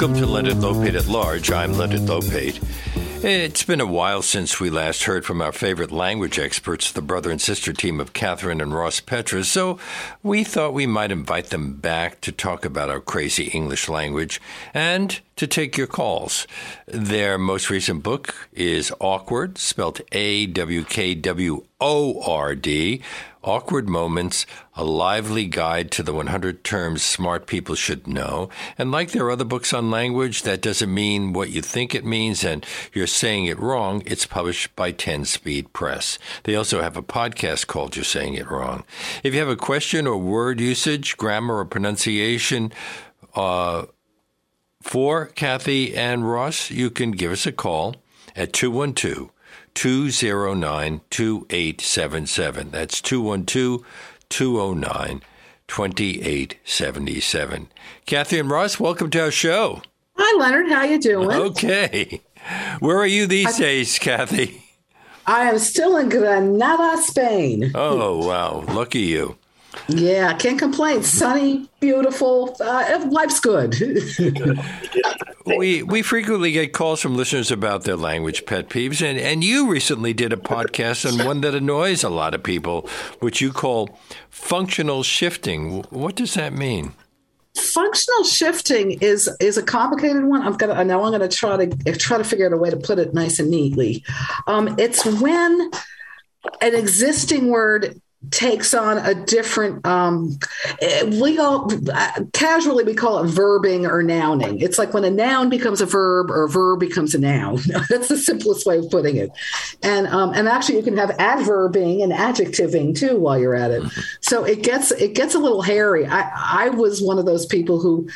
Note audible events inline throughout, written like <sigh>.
Welcome to Leonard Lopate at Large. I'm Leonard Lopate. It's been a while since we last heard from our favorite language experts, the brother and sister team of Catherine and Ross Petras, so we thought we might invite them back to talk about our crazy English language and to take your calls. Their most recent book is Awkword, spelled A W K W O R D Awkword Moments, a lively guide to the 100 terms smart people should know. And like their other books on language, that doesn't mean what you think it means and you're saying it wrong. It's published by 10 Speed Press. They also have a podcast called You're Saying It Wrong. If you have a question or word usage, grammar, or pronunciation, uh, for Kathy and Ross, you can give us a call at 212 209 2877. That's 212 209 2877. Kathy and Ross, welcome to our show. Hi, Leonard. How you doing? Okay. Where are you these I, days, Kathy? I am still in Granada, Spain. Oh, wow. Lucky you. Yeah, can't complain. Sunny, beautiful. Uh, life's good. <laughs> we we frequently get calls from listeners about their language pet peeves, and, and you recently did a podcast on one that annoys a lot of people, which you call functional shifting. What does that mean? Functional shifting is is a complicated one. I'm gonna now I'm gonna try to try to figure out a way to put it nice and neatly. Um, it's when an existing word takes on a different um, we all casually we call it verbing or nouning. It's like when a noun becomes a verb or a verb becomes a noun. <laughs> That's the simplest way of putting it. And um, and actually you can have adverbing and adjectiving too while you're at it. Mm-hmm. so it gets it gets a little hairy. I i was one of those people who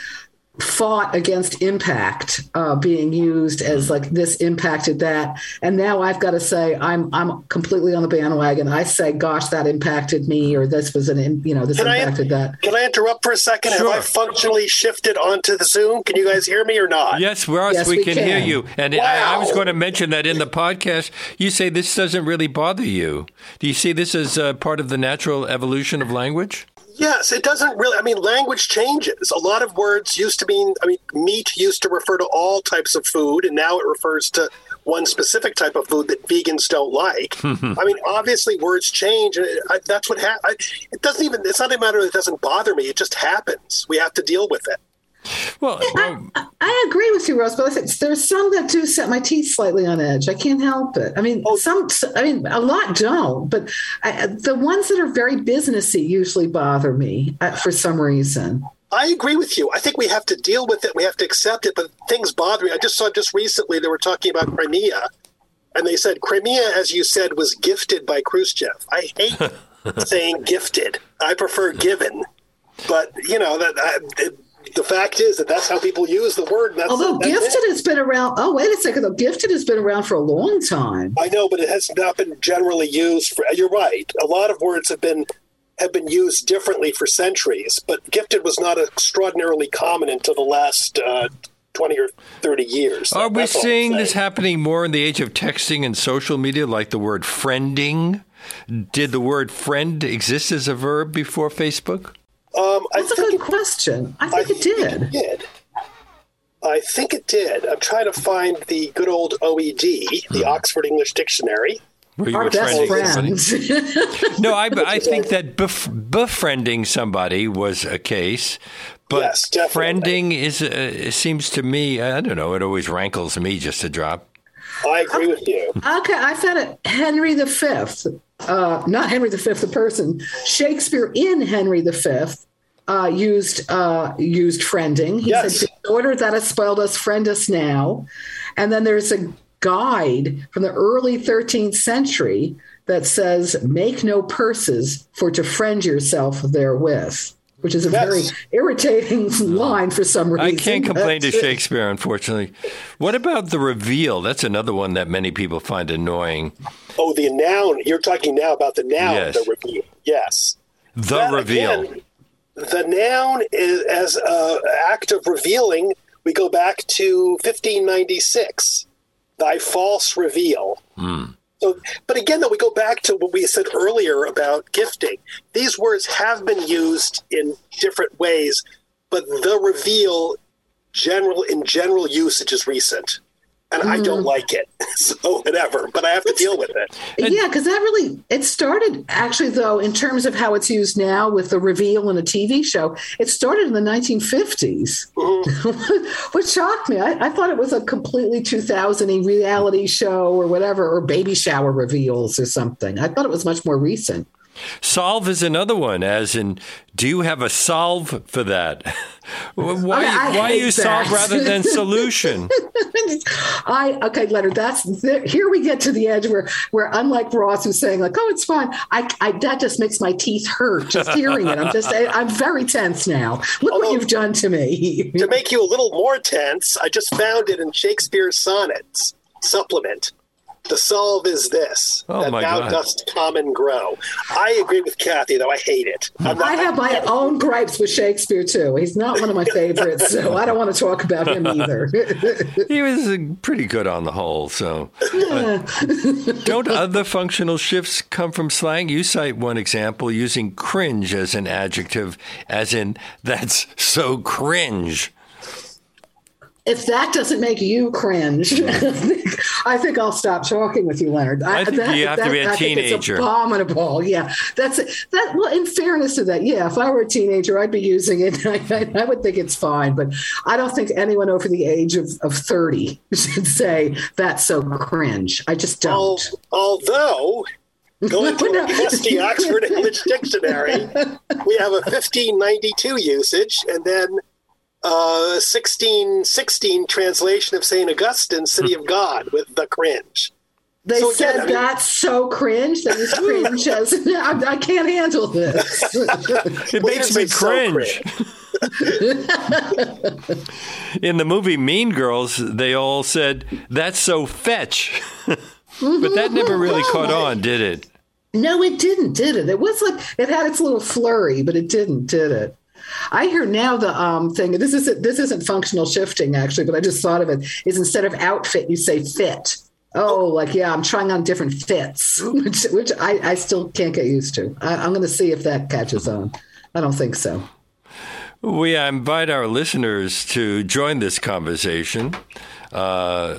fought against impact uh, being used as like this impacted that. And now i've got to say i'm i'm completely on the bandwagon. I say gosh that impacted me or this was an you know this can impacted I, that. can i interrupt for a second? Sure. have i functionally shifted onto the zoom? Can you guys hear me or not? Yes Ross, yes, we, we can, can, hear you. And wow. I, I, was going to mention that in the podcast you say this doesn't really bother you. Do you see this as uh, part of the natural evolution of language Yes, it doesn't really. I mean, language changes. A lot of words used to mean, I mean, meat used to refer to all types of food, and now it refers to one specific type of food that vegans don't like. <laughs> I mean, obviously, words change, and I, that's what happens. It doesn't even, it's not a matter that it doesn't bother me. It just happens. We have to deal with it. Well, I, I, agree with you, Rose, but there's some that do set my teeth slightly on edge. I can't help it. I mean, oh, some, I mean, a lot don't, but I, the ones that are very businessy usually bother me uh, for some reason. I agree with you. I think we have to deal with it. We have to accept it, but things bother me. I just saw just recently they were talking about Crimea, and they said Crimea, as you said, was gifted by Khrushchev. I hate <laughs> saying gifted. I prefer given. But you know that, that the fact is that that's how people use the word. Although that's gifted it. has been around. Oh, wait a second. Though gifted has been around for a long time. I know, but it has not been generally used. For, you're right. A lot of words have been have been used differently for centuries, but gifted was not extraordinarily common until the last. Uh, 20 or 30 years. Are we seeing this happening more in the age of texting and social media, like the word friending? Did the word friend exist as a verb before Facebook? Um, That's a good it, question. I think I it did. It did. I think it did. I'm trying to find the good old OED, the hmm. Oxford English Dictionary. Were you Our best friends. <laughs> no, I, I think that bef- befriending somebody was a case, but yes, friending is uh, seems to me. I don't know. It always rankles me just to drop. I agree with you. Okay, I found it. Henry V uh, not Henry V, the person, Shakespeare in Henry V uh, used uh, used friending. He yes. said, "In order that has spoiled us, friend us now." And then there's a guide from the early 13th century that says, "Make no purses for to friend yourself therewith." Which is a yes. very irritating <laughs> line for some reason. I can't complain to Shakespeare, unfortunately. What about the reveal? That's another one that many people find annoying. Oh, the noun. You're talking now about the noun, yes. the reveal. Yes. The that, reveal. Again, the noun is as an act of revealing. We go back to 1596, thy false reveal. Mm. So, but again, though, we go back to what we said earlier about gifting. These words have been used in different ways, but the reveal general in general usage is recent and I don't mm. like it. <laughs> So whatever, but I have to deal with it. yeah, because that really it started actually though in terms of how it's used now with the reveal in a TV show. It started in the 1950s, mm-hmm. <laughs> which shocked me. I, I thought it was a completely 2000 reality show or whatever, or baby shower reveals or something. I thought it was much more recent. Solve is another one, as in, do you have a solve for that? <laughs> why I- I why hate use that. solve rather than solution? <laughs> I okay, Leonard. That's here we get to the edge where where unlike Ross who's saying like, oh, it's fine. I, I that just makes my teeth hurt just hearing it. I'm just I'm very tense now. Look what you've done to me. To make you a little more tense, I just found it in Shakespeare's sonnets supplement. The solve is this Oh, that my thou God. dost come and grow. I agree with Kathy, though I hate it. I'm not, I have my own gripes with Shakespeare too. He's not one of my favorites, so I don't want to talk about him either. <laughs> he was uh, pretty good on the whole. So, uh, <laughs> don't other functional shifts come from slang? You cite one example using cringe as an adjective, as in that's so cringe. If that doesn't make you cringe, <laughs> I think I'll stop talking with you, Leonard. I think you have to be a I think it's teenager. abominable. Yeah, that's. That well, in fairness to that, yeah, if I were a teenager, I'd be using it. <laughs> I, I, I would think it's fine, but I don't think anyone over the age of, of thirty <laughs> should say that's so cringe. I just don't. although, going to No. a trusty Oxford English Dictionary, we have a 1592 usage and then uh, 1616 translation of St. Augustine, City of God, with the cringe. They So again, said I mean- that's so cringe. That is cringe. As, <laughs> I, I can't handle this. It makes me what's so cringe. In the movie Mean Girls, they all said, that's so fetch. <laughs> but that never really caught on, did it? No, it didn't, did it? It was like it had its little flurry, but it didn't, did it? I hear now the um, thing. This isn't this isn't functional shifting actually, but I just thought of it. Is instead of outfit, you say fit. Oh, like yeah, I'm trying on different fits, <laughs> which which I, I still can't get used to. I, I'm going to see if that catches on. I don't think so. We invite our listeners to join this conversation. Uh,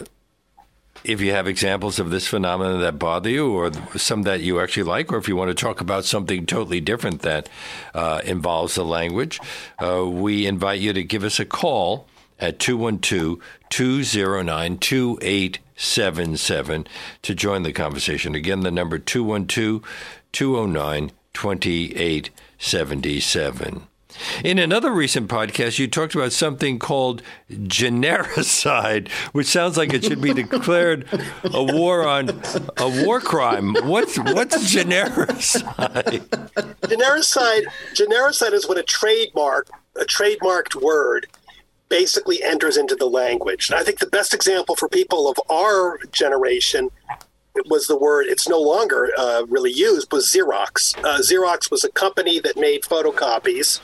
if you have examples of this phenomenon that bother you, or some that you actually like, or if you want to talk about something totally different that uh, involves the language, uh, we invite you to give us a call at 212 209 2877 to join the conversation. Again, the number 212 209 2877. In another recent podcast, you talked about something called genericide, which sounds like it should be declared a war on a war crime. What's what's genericide? Genericide, genericide is when a trademark, a trademarked word, basically enters into the language. And I think the best example for people of our generation was the word. It's no longer uh, really used. Was Xerox? Uh, Xerox was a company that made photocopies,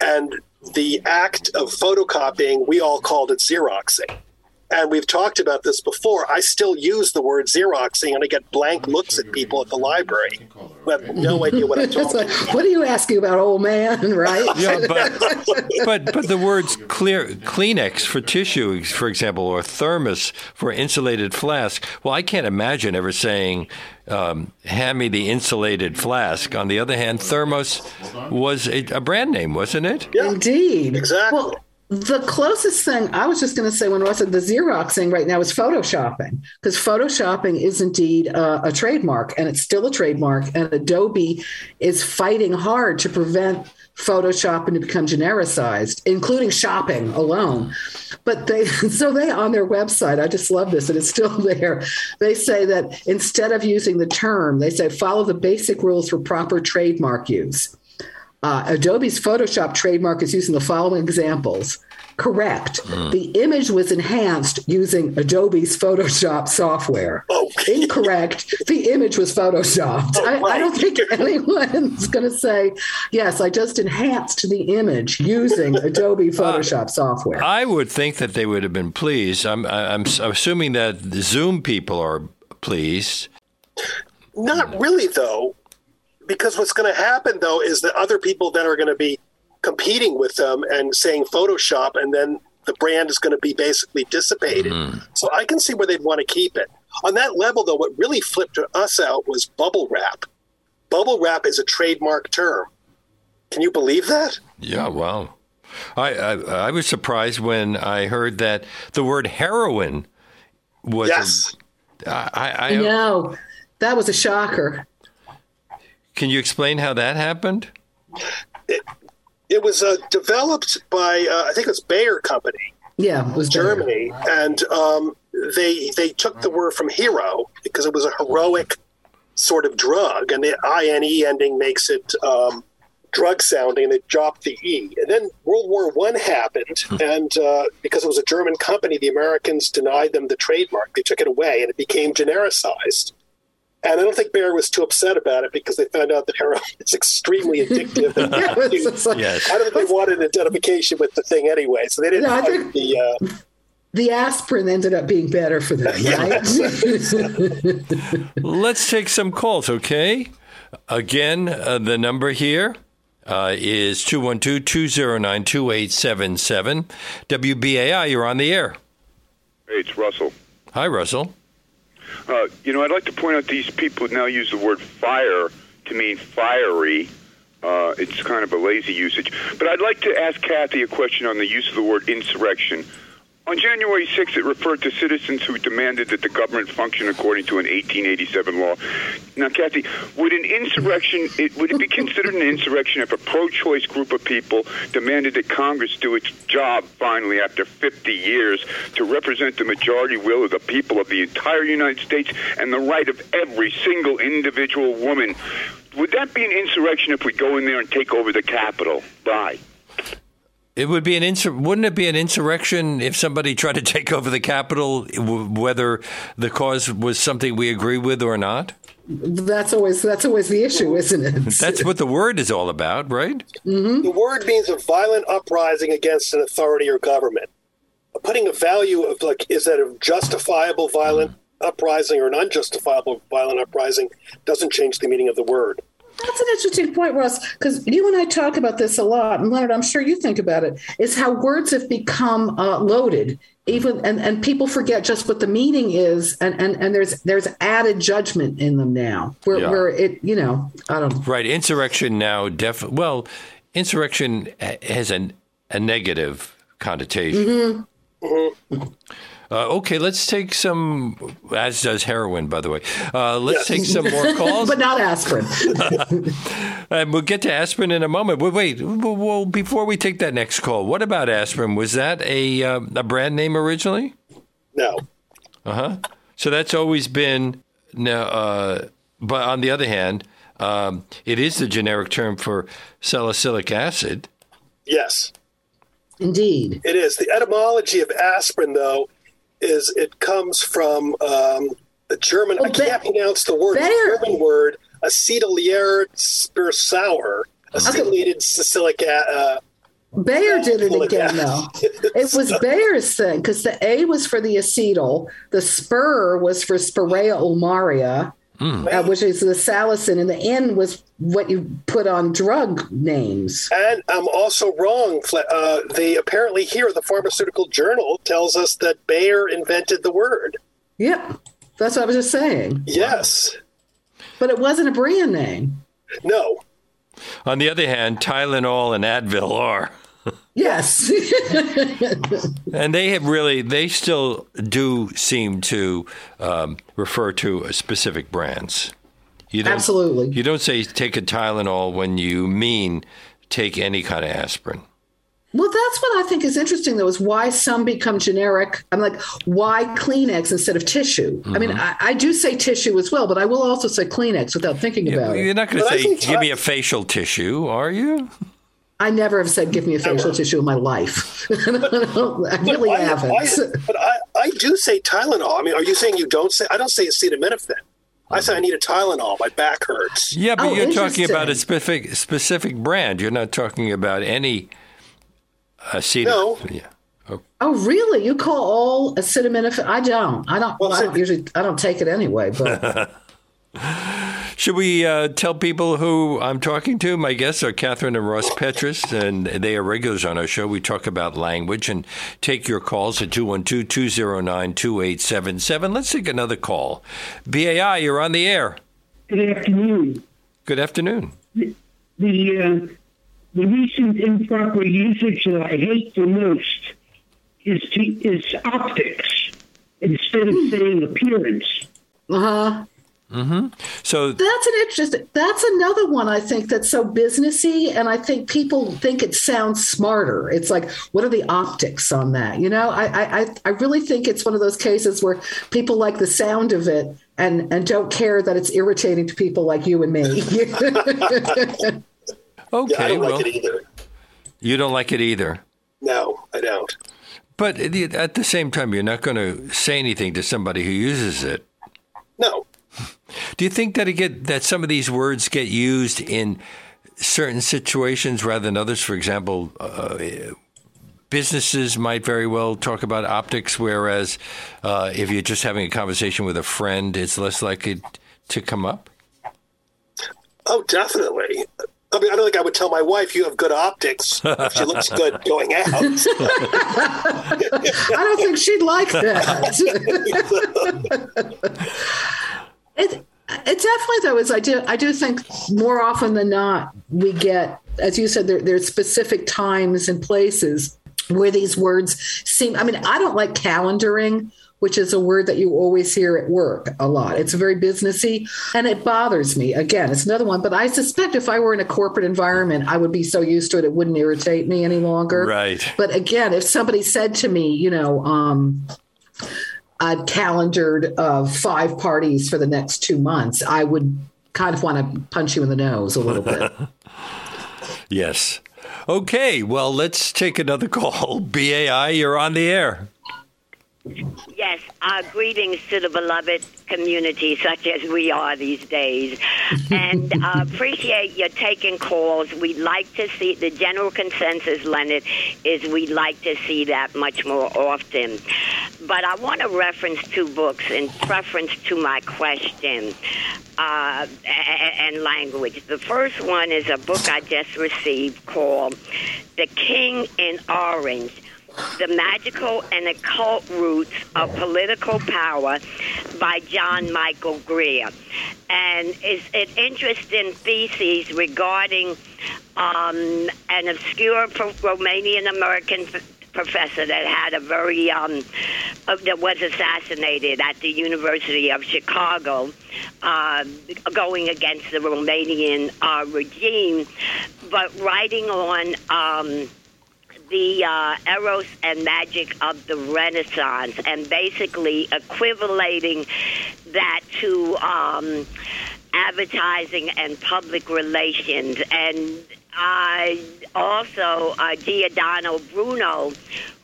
and the act of photocopying we all called it Xeroxing. And we've talked about this before. I still use the word Xeroxing, and I get blank looks at people at the library who have no idea what I'm <laughs> talking like, what are you asking about, old man? <laughs> Right? Yeah, but <laughs> but but the words clear Kleenex for tissue, for example, or thermos for insulated flask. Well, I can't imagine ever saying, um, "Hand me the insulated flask." On the other hand, thermos was a, a brand name, wasn't it? Yeah, Indeed. exactly. Well, the closest thing I was just going to say when Ross said the Xeroxing right now is photoshopping because photoshopping is indeed uh, a trademark and it's still a trademark. And Adobe is fighting hard to prevent Photoshop and to become genericized, including shopping alone. But they, <laughs> so they on their website, I just love this and it's still <laughs> there. They say that instead of using the term, they say follow the basic rules for proper trademark use. Uh, Adobe's Photoshop trademark is using the following examples. Correct. The image was enhanced using Adobe's Photoshop software. Okay. Incorrect. The image was photoshopped. I, I don't think <laughs> anyone's going to say, yes, I just enhanced the image using Adobe Photoshop software. I would think that they would have been pleased. I'm I'm assuming that the Zoom people are pleased. Not really, though, because what's going to happen, though, is that other people then are going to be competing with them and saying Photoshop, and then the brand is going to be basically dissipated. Mm-hmm. So I can see where they'd want to keep it. On that level, though, what really flipped us out was bubble wrap. Bubble wrap is a trademark term. Can you believe that? Yeah, wow. I, I I was surprised when I heard that the word heroin was. Yes. I, I, I No, that was a shocker. Can you explain how that happened? It was uh, developed by, uh, I think it's Bayer Company. Yeah, it was there. Germany, and um, they they took the word from hero because it was a heroic sort of drug, and the ine ending makes it um, drug sounding. They dropped the e, and then World War One happened, and uh, because it was a German company, the Americans denied them the trademark. They took it away, and it became genericized. And I don't think Bayer was too upset about it because they found out that heroin is extremely addictive. Yeah, it like- Yes. I don't think they wanted an identification with the thing anyway, so they didn't No, I think- the. Uh, the aspirin ended up being better for them, right? <laughs> Let's take some calls, okay? Again, uh, the number here uh, is 212 209 2877. WBAI, you're on the air. Hey, it's Russell. Hi, Russell. Uh, you know, I'd like to point out these people now use the word fire to mean fiery. Uh, it's kind of a lazy usage. But I'd like to ask Kathy a question on the use of the word insurrection. On January 6th, it referred to citizens who demanded that the government function according to an 1887 law. Now, Kathy, would an insurrection, it, would it be considered an insurrection if a pro-choice group of people demanded that Congress do its job finally after 50 years to represent the majority will of the people of the entire United States and the right of every single individual woman? Would that be an insurrection if we go in there and take over the Capitol? Bye. It would be an insur- wouldn't it be an insurrection if somebody tried to take over the Capitol, w- whether the cause was something we agree with or not? that's always that's always the issue, isn't it? <laughs> That's what the word is all about, right? Mm-hmm. The word means a violent uprising against an authority or government. Putting a value of like is that a justifiable violent mm. uprising or an unjustifiable violent uprising doesn't change the meaning of the word. That's an interesting point, Russ, because you and I talk about this a lot, and Leonard, I'm sure you think about it. Is how words have become uh, loaded, even and, and people forget just what the meaning is, and, and, and there's there's added judgment in them now, where Yeah. where it you know I don't Right. Insurrection now, def- well, insurrection has an, a negative connotation. Uh, okay, let's take some, as does heroin, by the way. Uh, let's Yes. take some more <laughs> calls. but not aspirin. <laughs> And we'll get to aspirin in a moment. But wait, well, well, before we take that next call, what about aspirin? Was that a, uh, a brand name originally? No. Uh huh. So that's always been. Now, uh, but on the other hand, um, it is the generic term for salicylic acid. Yes. Indeed. It is. The etymology of aspirin, though, is it comes from um, the German. Oh, I can't Ba- pronounce the word. A German word. Acetylated spirsauer. Acetylated salicylic. Uh, Bayer did it again, though. <laughs> It was Bayer's thing because the A was for the acetyl, the spur was for Spiraea ulmaria, uh, which is the salicin, and the N was what you put on drug names. and I'm also wrong. Fle- Uh, they apparently here the pharmaceutical journal tells us that Bayer invented the word. Yep, that's what I was just saying. Yes. But it wasn't a brand name. No. On the other hand, Tylenol and Advil are. Yes. <laughs> And they have really, they still do seem to um, refer to specific brands. You don't, Absolutely. You don't say take a Tylenol when you mean take any kind of aspirin. Well, that's what I think is interesting, though, is why some become generic. I'm like, why Kleenex instead of tissue? I mean, I, I do say tissue as well, but I will also say Kleenex without thinking about it. You're not going to say, give me a facial tissue, are you? <laughs> I never have said, give me a facial tissue in my life. <laughs> I really I, haven't. I- but I, I do say Tylenol. I mean, are you saying you don't say? I don't say acetaminophen. I say I need a Tylenol. My back hurts. Yeah, but Oh, you're talking about a specific specific brand. You're not talking about any acetic. No. Yeah. Oh. oh, really? You call all acetaminophen? I don't. I don't. Well, I don't usually. I don't take it anyway. But <laughs> Should we uh, tell people who I'm talking to? My guests are Catherine and Ross Petras, and they are regulars on our show. We talk about language and take your calls at 212 209 2877. Let's take another call. BAI, you're on the air. Good afternoon. Good afternoon. The the, uh, the recent improper usage that I hate the most is to, is optics instead of saying appearance. Uh huh. Mm-hmm. So That's an interesting. That's another one I think that's so businessy, and I think people think it sounds smarter. It's like, what are the optics on that? You know, I I I- I really think it's one of those cases where people like the sound of it and and don't care that it's irritating to people like you and me. <laughs> <laughs> okay, Yeah, I don't well, like it either. you don't like it either. No, I don't. But at the same time, you're not going to say anything to somebody who uses it. No. Do you think that it get that some of these words get used in certain situations rather than others? For example, uh, businesses might very well talk about optics, whereas uh, if you're just having a conversation with a friend, it's less likely to come up. Oh, definitely. I mean, I don't think I would tell my wife you have good optics if she looks good <laughs> going out. I don't think she'd like that. <laughs> it, it definitely though is I do I do think more often than not we get as you said there there's specific times and places where these words seem I mean I don't like calendaring which is a word that you always hear at work a lot. It's very businessy and it bothers me. Again, it's another one, but I suspect if I were in a corporate environment, I would be so used to it, it wouldn't irritate me any longer. Right. But again, if somebody said to me, you know, um, I've calendared uh, five parties for the next two months, I would kind of want to punch you in the nose a little bit. <laughs> Yes. Okay. Well, let's take another <laughs> call. BAI, you're on the air. Yes, uh, greetings to the beloved community, such as we are these days, <laughs> and uh, appreciate your taking calls. We'd like to see the general consensus, Leonard, is we'd like to see that much more often. But I want to reference two books in preference to my question uh, and language. The first one is a book I just received called "The King in Orange." The Magical and Occult Roots of Political Power by John Michael Greer. And it's an interesting thesis regarding um, an obscure Romanian American professor that had a very, um, uh, that was assassinated at the University of Chicago. Uh, going against the Romanian uh, regime, but writing on um, the uh, eros and magic of the Renaissance, and basically equivalating that to um, advertising and public relations. And uh, also uh, Giordano Bruno,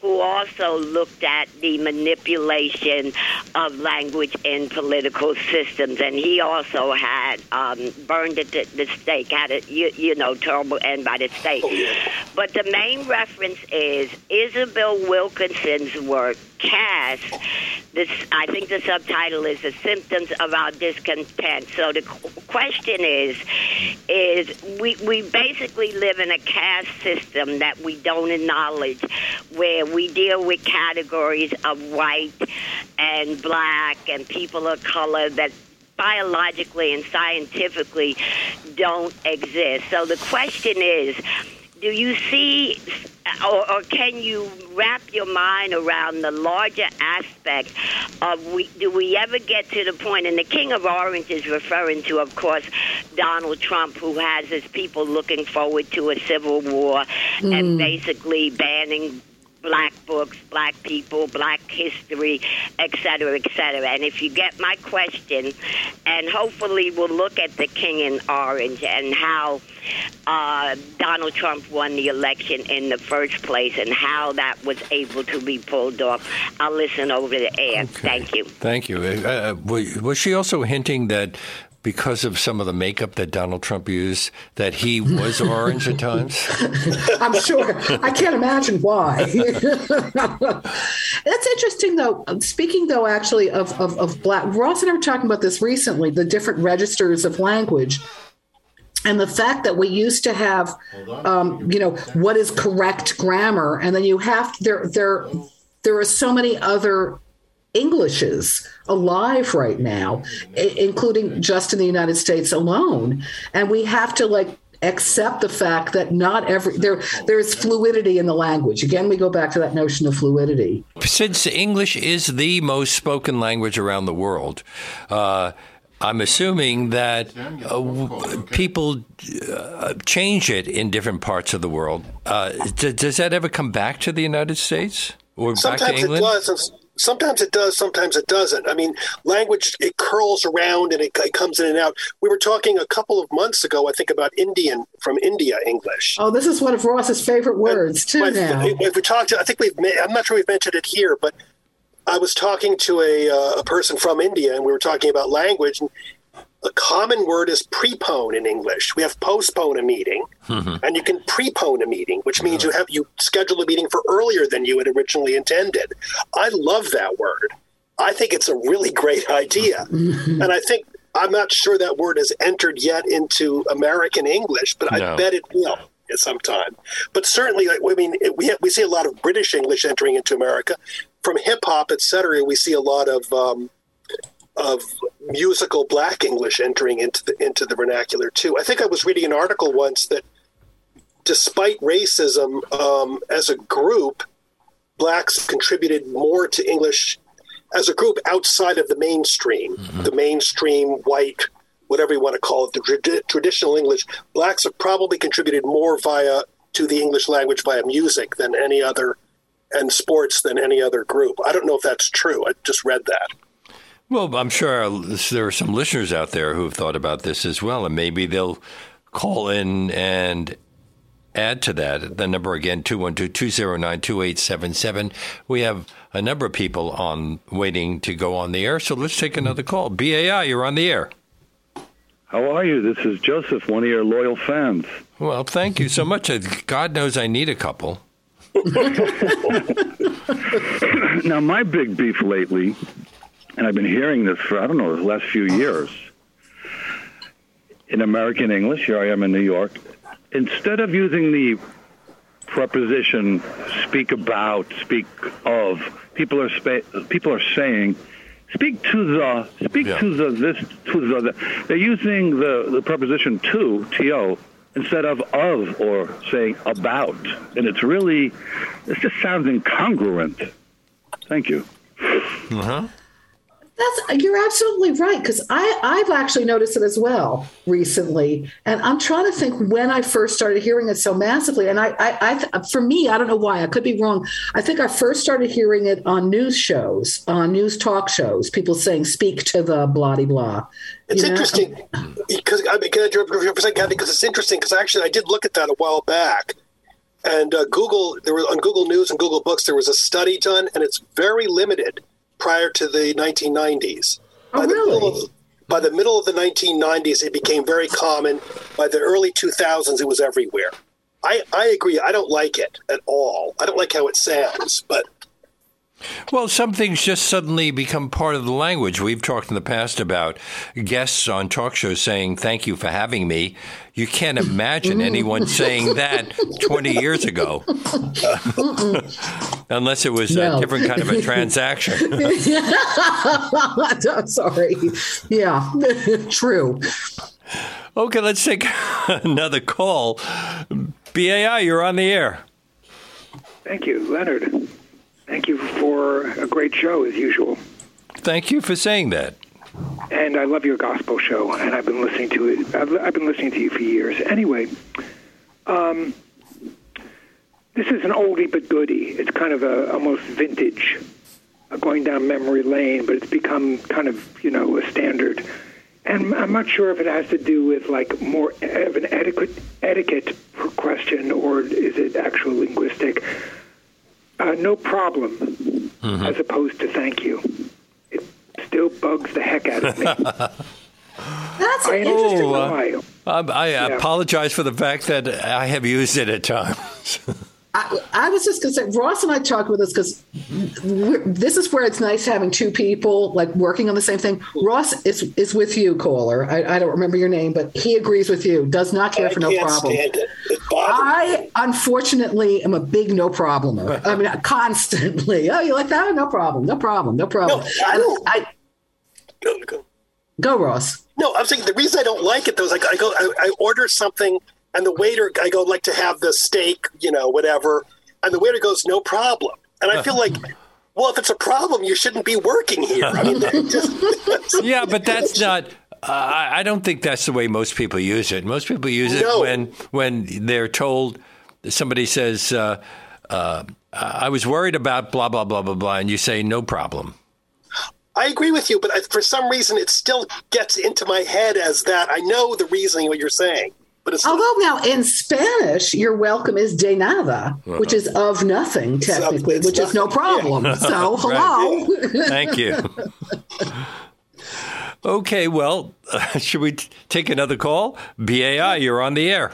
who also looked at the manipulation of language in political systems, and he also had um, burned at the, the stake, had a you, you know terrible end by the stake. But the main reference is Isabel Wilkerson's work, Caste. This, I think the subtitle is "The Symptoms of Our Discontent." So the question is, is we we basically live in a caste system that we don't acknowledge, where we deal with categories of white and black and people of color that biologically and scientifically don't exist. So the question is, do you see or, or can you wrap your mind around the larger aspect of we do we ever get to the point and the king of orange is referring to of course donald trump who has his people looking forward to a civil war and hmm. basically banning black books, black people, black history, et cetera, et cetera. And if you get my question, and hopefully we'll look at the King in Orange and how uh, Donald Trump won the election in the first place and how that was able to be pulled off. I'll listen over the air. Thank you. Thank you. Uh, was she also hinting that because of some of the makeup that Donald Trump used that he was <laughs> orange at times? <laughs> I'm sure. I can't imagine why. <laughs> That's interesting, though. Speaking, though, actually, of, of, of black, Ross and I were talking about this recently the different registers of language and the fact that we used to have um, you know what is correct grammar and then you have there there there are so many other englishes alive right now I- including just in the united states alone and we have to like accept the fact that not every there there's fluidity in the language again we go back to that notion of fluidity Since English is the most spoken language around the world, uh, I'm assuming that uh, people uh, change it in different parts of the world. Uh, d- does that ever come back to the United States or back to Sometimes it England? does. Sometimes it does. Sometimes it doesn't. I mean, language it curls around and it, it comes in and out. We were talking a couple of months ago, I think, about Indian from India English. oh this is one of ross's favorite words too But now If we talked, I think we've. I'm not sure we've mentioned it here, but I was talking to a, uh, a person from India, and we were talking about language. And the common word is prepone in English. We have postpone a meeting, and you can prepone a meeting, which means you have you schedule a meeting for earlier than you had originally intended. I love that word. I think it's a really <laughs> great idea, and I think. I'm not sure that word has entered yet into American English, but No. I bet it will at some time. But certainly, like I mean, we have, we see a lot of British English entering into America, from hip hop, et cetera. We see a lot of um, of musical Black English entering into the into the vernacular too. I think I was reading an article once that, despite racism, um, as a group, blacks contributed more to English as a group outside of the mainstream, the mainstream white, whatever you want to call it, the trad- traditional English. Blacks have probably contributed more via to the English language via music than any other, and sports than any other group. I don't know if that's true. I just read that. Well, I'm sure there are some listeners out there who have thought about this as well, and maybe they'll call in and add to that. The number again, 212-209-2877. We have a number of people on waiting to go on the air, so let's take another call. BAI, you're on the air. How are you? This is Joseph, one of your loyal fans. Well, thank you so much. Uh, God knows I need a couple. <laughs> Now, my big beef lately, and I've been hearing this for, I don't know, the last few years, in American English, here I am in New York, instead of using the preposition speak about, speak of, people are, spa- people are saying, speak to the, speak Yeah. to the, this, to the, the. They're using the, the preposition to, to, instead of of or saying about. And it's really, it just sounds incongruent. Thank you. Uh-huh. That's you're absolutely right because I I've actually noticed it as well recently, and I'm trying to think when I first started hearing it so massively. And I I, I for me I don't know why I could be wrong. I think I first started hearing it on news shows, on news talk shows, people saying "speak to the blah de blah." It's You interesting because I mean, can I interrupt you for a second, Kathy? Because it's interesting because actually I did look at that a while back, and uh, Google there was on Google News and Google Books there was a study done, and it's very limited prior to the 1990s. Oh, by the really? middle of, by the middle of the 1990s, it became very common. By the early 2000s, it was everywhere. I, I agree. I don't like it at all. I don't like how it sounds, but Well, some things just suddenly become part of the language. We've talked in the past about guests on talk shows saying, Thank you for having me. You can't imagine mm. anyone saying that 20 years ago. <laughs> <laughs> Unless it was No. a different kind of a <laughs> transaction. I'm sorry. Yeah, true. okay, let's take another call. BAI, you're on the air. Thank you, Leonard. Thank you for a great show as usual. Thank you for saying that. And I love your gospel show, and I've been listening to it. I've, I've been listening to you for years. Anyway, um, this is an oldie but goodie. It's kind of a almost vintage, uh, going down memory lane, but it's become kind of you know a standard. And I'm not sure if it has to do with like more of an etiquette etiquette question, or is it actual linguistic? Uh, no problem, as opposed to thank you. It still bugs the heck out of me. <laughs> That's I interesting Oh, why. Um, I apologize for the fact that I have used it at times. <laughs> I, I was just going to say, Ross and I talked with this because this is where it's nice having two people like working on the same thing. Ross is is with you, caller. I, I don't remember your name, but he agrees with you. Does not care I for no problem. stand it. It bothers me. I unfortunately am a big no problemer. I mean, constantly. <laughs> Oh, you like that? No problem. No problem. No problem. No, I don't- I, Go, go. go, Ross. No, I'm saying the reason I don't like it though is like I go, I, I order something, and the waiter, I go like to have the steak, you know, whatever, and the waiter goes, no problem, and I feel like, <laughs> well, if it's a problem, you shouldn't be working here. I mean, just, <laughs> yeah, but that's not. Uh, I I don't think that's the way most people use it. Most people use it No. when when they're told somebody says, uh, uh, "I was worried about blah blah blah blah blah," and you say, "No problem." I agree with you, but I, for some reason, it still gets into my head as that. I know the reasoning what you're saying, but it's Although now in Spanish, your welcome is de nada, uh-huh. which is of nothing technically, it's which is no nothing, problem. <laughs> So hello. Thank you. <laughs> okay, well, <laughs> should we t- take another call? BAI, you're on the air.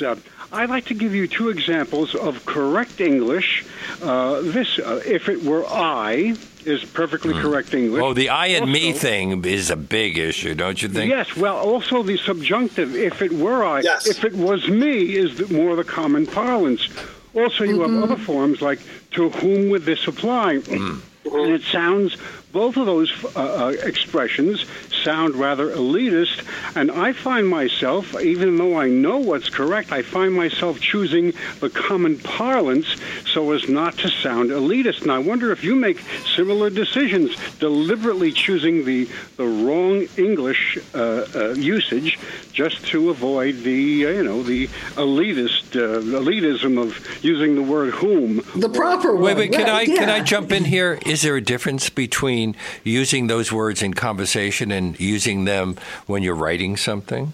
Yes, uh, I'd like to give you two examples of correct English. Uh, this, uh, if it were I, is perfectly correct English. Oh, the I and me thing is a big issue, don't you think? Yes, well, also the subjunctive, if it were I, Yes. if it was me, is the, more the common parlance. Also, you have other forms like to whom would this apply? And it sounds, both of those uh, uh, expressions sound rather elitist, and I find myself, even though I know what's correct, I find myself choosing the common parlance so as not to sound elitist. And I wonder if you make similar decisions, deliberately choosing the, the wrong English uh, uh, usage just to avoid the, uh, you know, the elitist, uh, elitism of using the word whom. The proper Wait, one. wait, can I right, can I jump in here? Is there a difference between using those words in conversation and using them when you're writing something?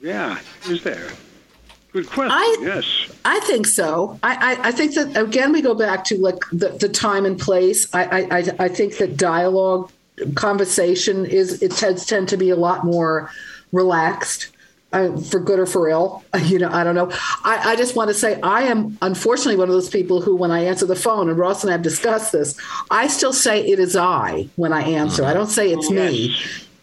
Yeah, is there? Good question. I- yes. I think so. I, I, I think that again we go back to like the, the time and place. I, I, I- I think that dialogue, conversation is it tends tend to be a lot more relaxed. Uh, for good or for ill, <laughs> you know, I don't know. I, I just want to say I am unfortunately one of those people who, when I answer the phone, and Ross and I have discussed this, I still say it is I when I answer. I don't say it's me.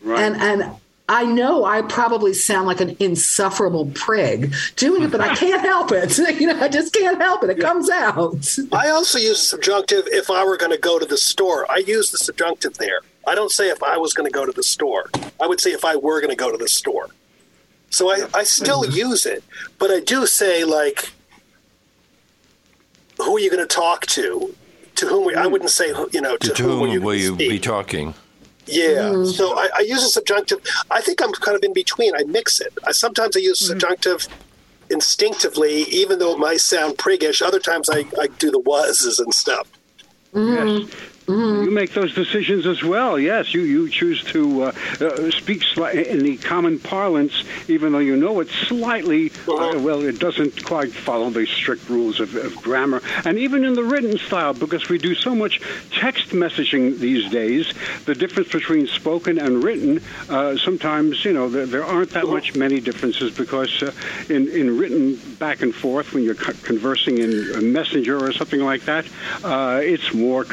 Right. And and I know I probably sound like an insufferable prig doing it, but I can't <laughs> help it. <laughs> You know, I just can't help it. It comes out. I also use the subjunctive if I were going to go to the store. I use the subjunctive there. I don't say if I was going to go to the store. I would say if I were going to go to the store. So I, I still mm-hmm. use it, but I do say like, who are you going to talk to? To whom? We, I mm. wouldn't say you know to, To whom, whom you will you speak. be talking? Yeah. Mm-hmm. So I, I use a subjunctive. I think I'm kind of in between. I mix it. I, sometimes I use mm-hmm. subjunctive instinctively, even though it might sound priggish. Other times I, I do the wases and stuff. Yes. You make those decisions as well. Yes, you, you choose to uh, uh, speak sli- in the common parlance, even though you know it's slightly, uh, well, it doesn't quite follow the strict rules of, of grammar. And even in the written style, because we do so much text messaging these days, the difference between spoken and written, uh, sometimes, you know, there, there aren't that much many differences because uh, in, in written back and forth, when you're conversing in a messenger or something like that, uh, it's more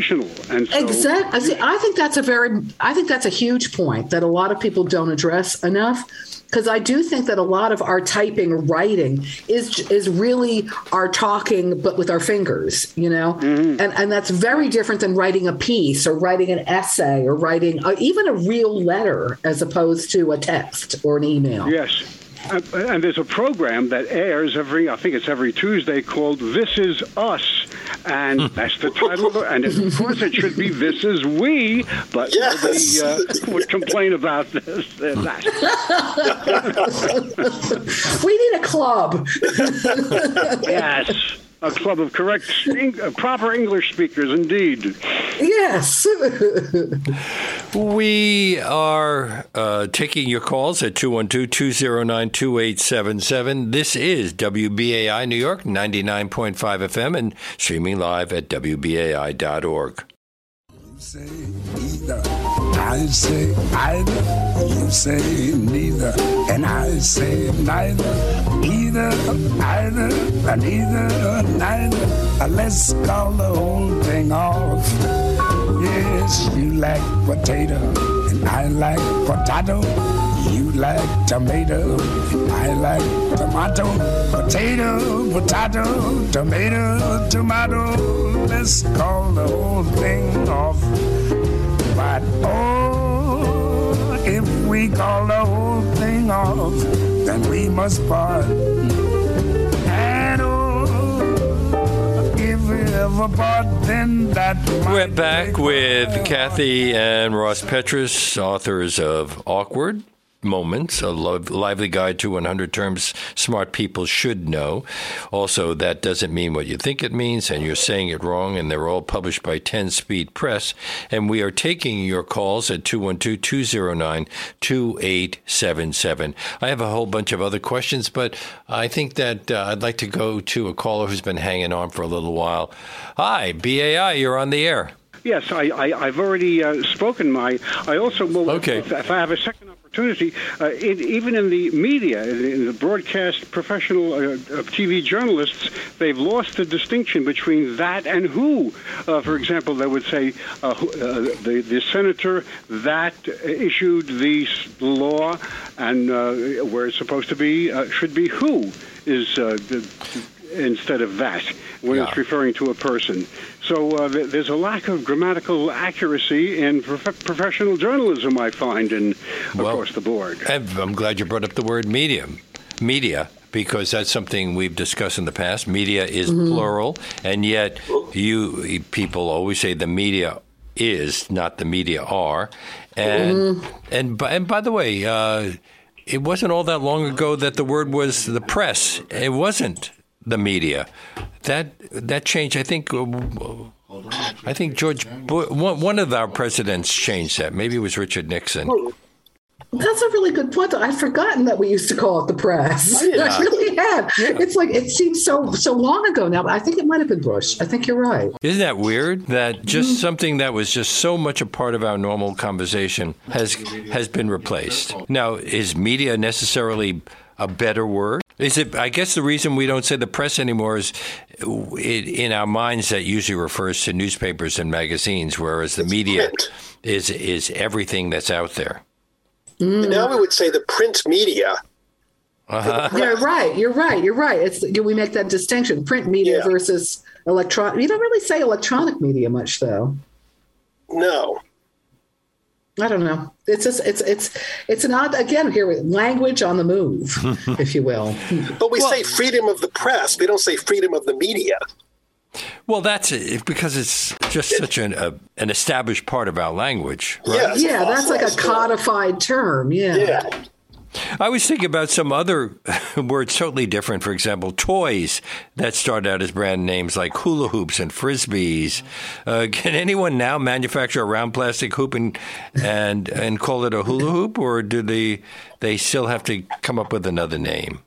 conversational. And so, Exactly. I see. I think that's a very. I think that's a huge point that a lot of people don't address enough. Because I do think that a lot of our typing or writing is is really our talking, but with our fingers, you know, and and that's very different than writing a piece or writing an essay or writing uh, even a real letter as opposed to a text or an email. Yes. And, and there's a program that airs every, I think it's every Tuesday, called This Is Us. And that's the title of it. And of <laughs> course, it should be This Is We, but Yes. nobody uh, <laughs> would complain about this <laughs> and that. We need a club. Yes. A club of correct, uh, proper English speakers, indeed. yes. We are uh, taking your calls at 212 209 2877. This is WBAI New York, 99.5 FM, and streaming live at WBAI.org. say either. I say either, you say neither, and I say neither, either, either, neither, neither. Let's call the whole thing off. Yes, you like potato, and I like potato. Like tomato, I like tomato. Potato, potato, tomato, tomato. Let's call the whole thing off. But oh, if we call the whole thing off, then we must part. And oh, if we ever part, then that We're back with Kathy and Ross Petras, authors of Awkword Moments, a lively guide to 100 terms smart people should know. Also, that doesn't mean what you think it means, and you're saying it wrong, and they're all published by 10 Speed Press. And we are taking your calls at 212 209 2877. I have a whole bunch of other questions, but I think that uh, I'd like to go to a caller who's been hanging on for a little while. Hi, BAI, you're on the air. Yes, I, I, I've already uh, spoken my. I also will. Okay. If, if I have a second opportunity, uh, even in the media, in, the broadcast professional uh, TV journalists, they've lost the distinction between that and who. Uh, for example, they would say uh, uh, the the senator that issued the law, and uh, where it's supposed to be should be who is the, instead of that when Yeah. it's referring to a person. So uh, there's a lack of grammatical accuracy in prof- professional journalism, I find, in Well- across the board. I'm glad you brought up the word medium, media, because that's something we've discussed in the past. Media is plural, and yet you people always say the media is, not the media are. And and by, and by the way, uh, it wasn't all that long ago that the word was the press. It wasn't the media. That that changed. I think. Uh, I think George, Bu- one one of our presidents changed that. Maybe it was Richard Nixon. That's a really good point. I'd forgotten that we used to call it the press. <laughs> I really had. It's like it seems so so long ago now, but I think it might have been Bush. I think you're right. Isn't that weird? That just something that was just so much a part of our normal conversation has has been replaced. Now, is media necessarily a better word? Is it? I guess the reason we don't say the press anymore is, it, in our minds, that usually refers to newspapers and magazines, whereas the media print. is is everything that's out there. And now we would say the print media. Uh-huh. You're right. You're right. You're right. It's we make that distinction: print media Yeah. versus electronic. You don't really say electronic media much, though. No. I don't know. It's just it's it's it's an odd again here with language on the move, <laughs> if you will. But we say freedom of the press. We don't say freedom of the media. Well, that's it because it's just such an a, an established part of our language. Right? Yeah, yeah, that's like a codified term. Yeah. Yeah. I was thinking about some other <laughs> words totally different. For example, toys that start out as brand names like hula hoops and frisbees. Uh, <laughs> can anyone now manufacture a round plastic hoop and and and call it a hula hoop, or do they they still have to come up with another name?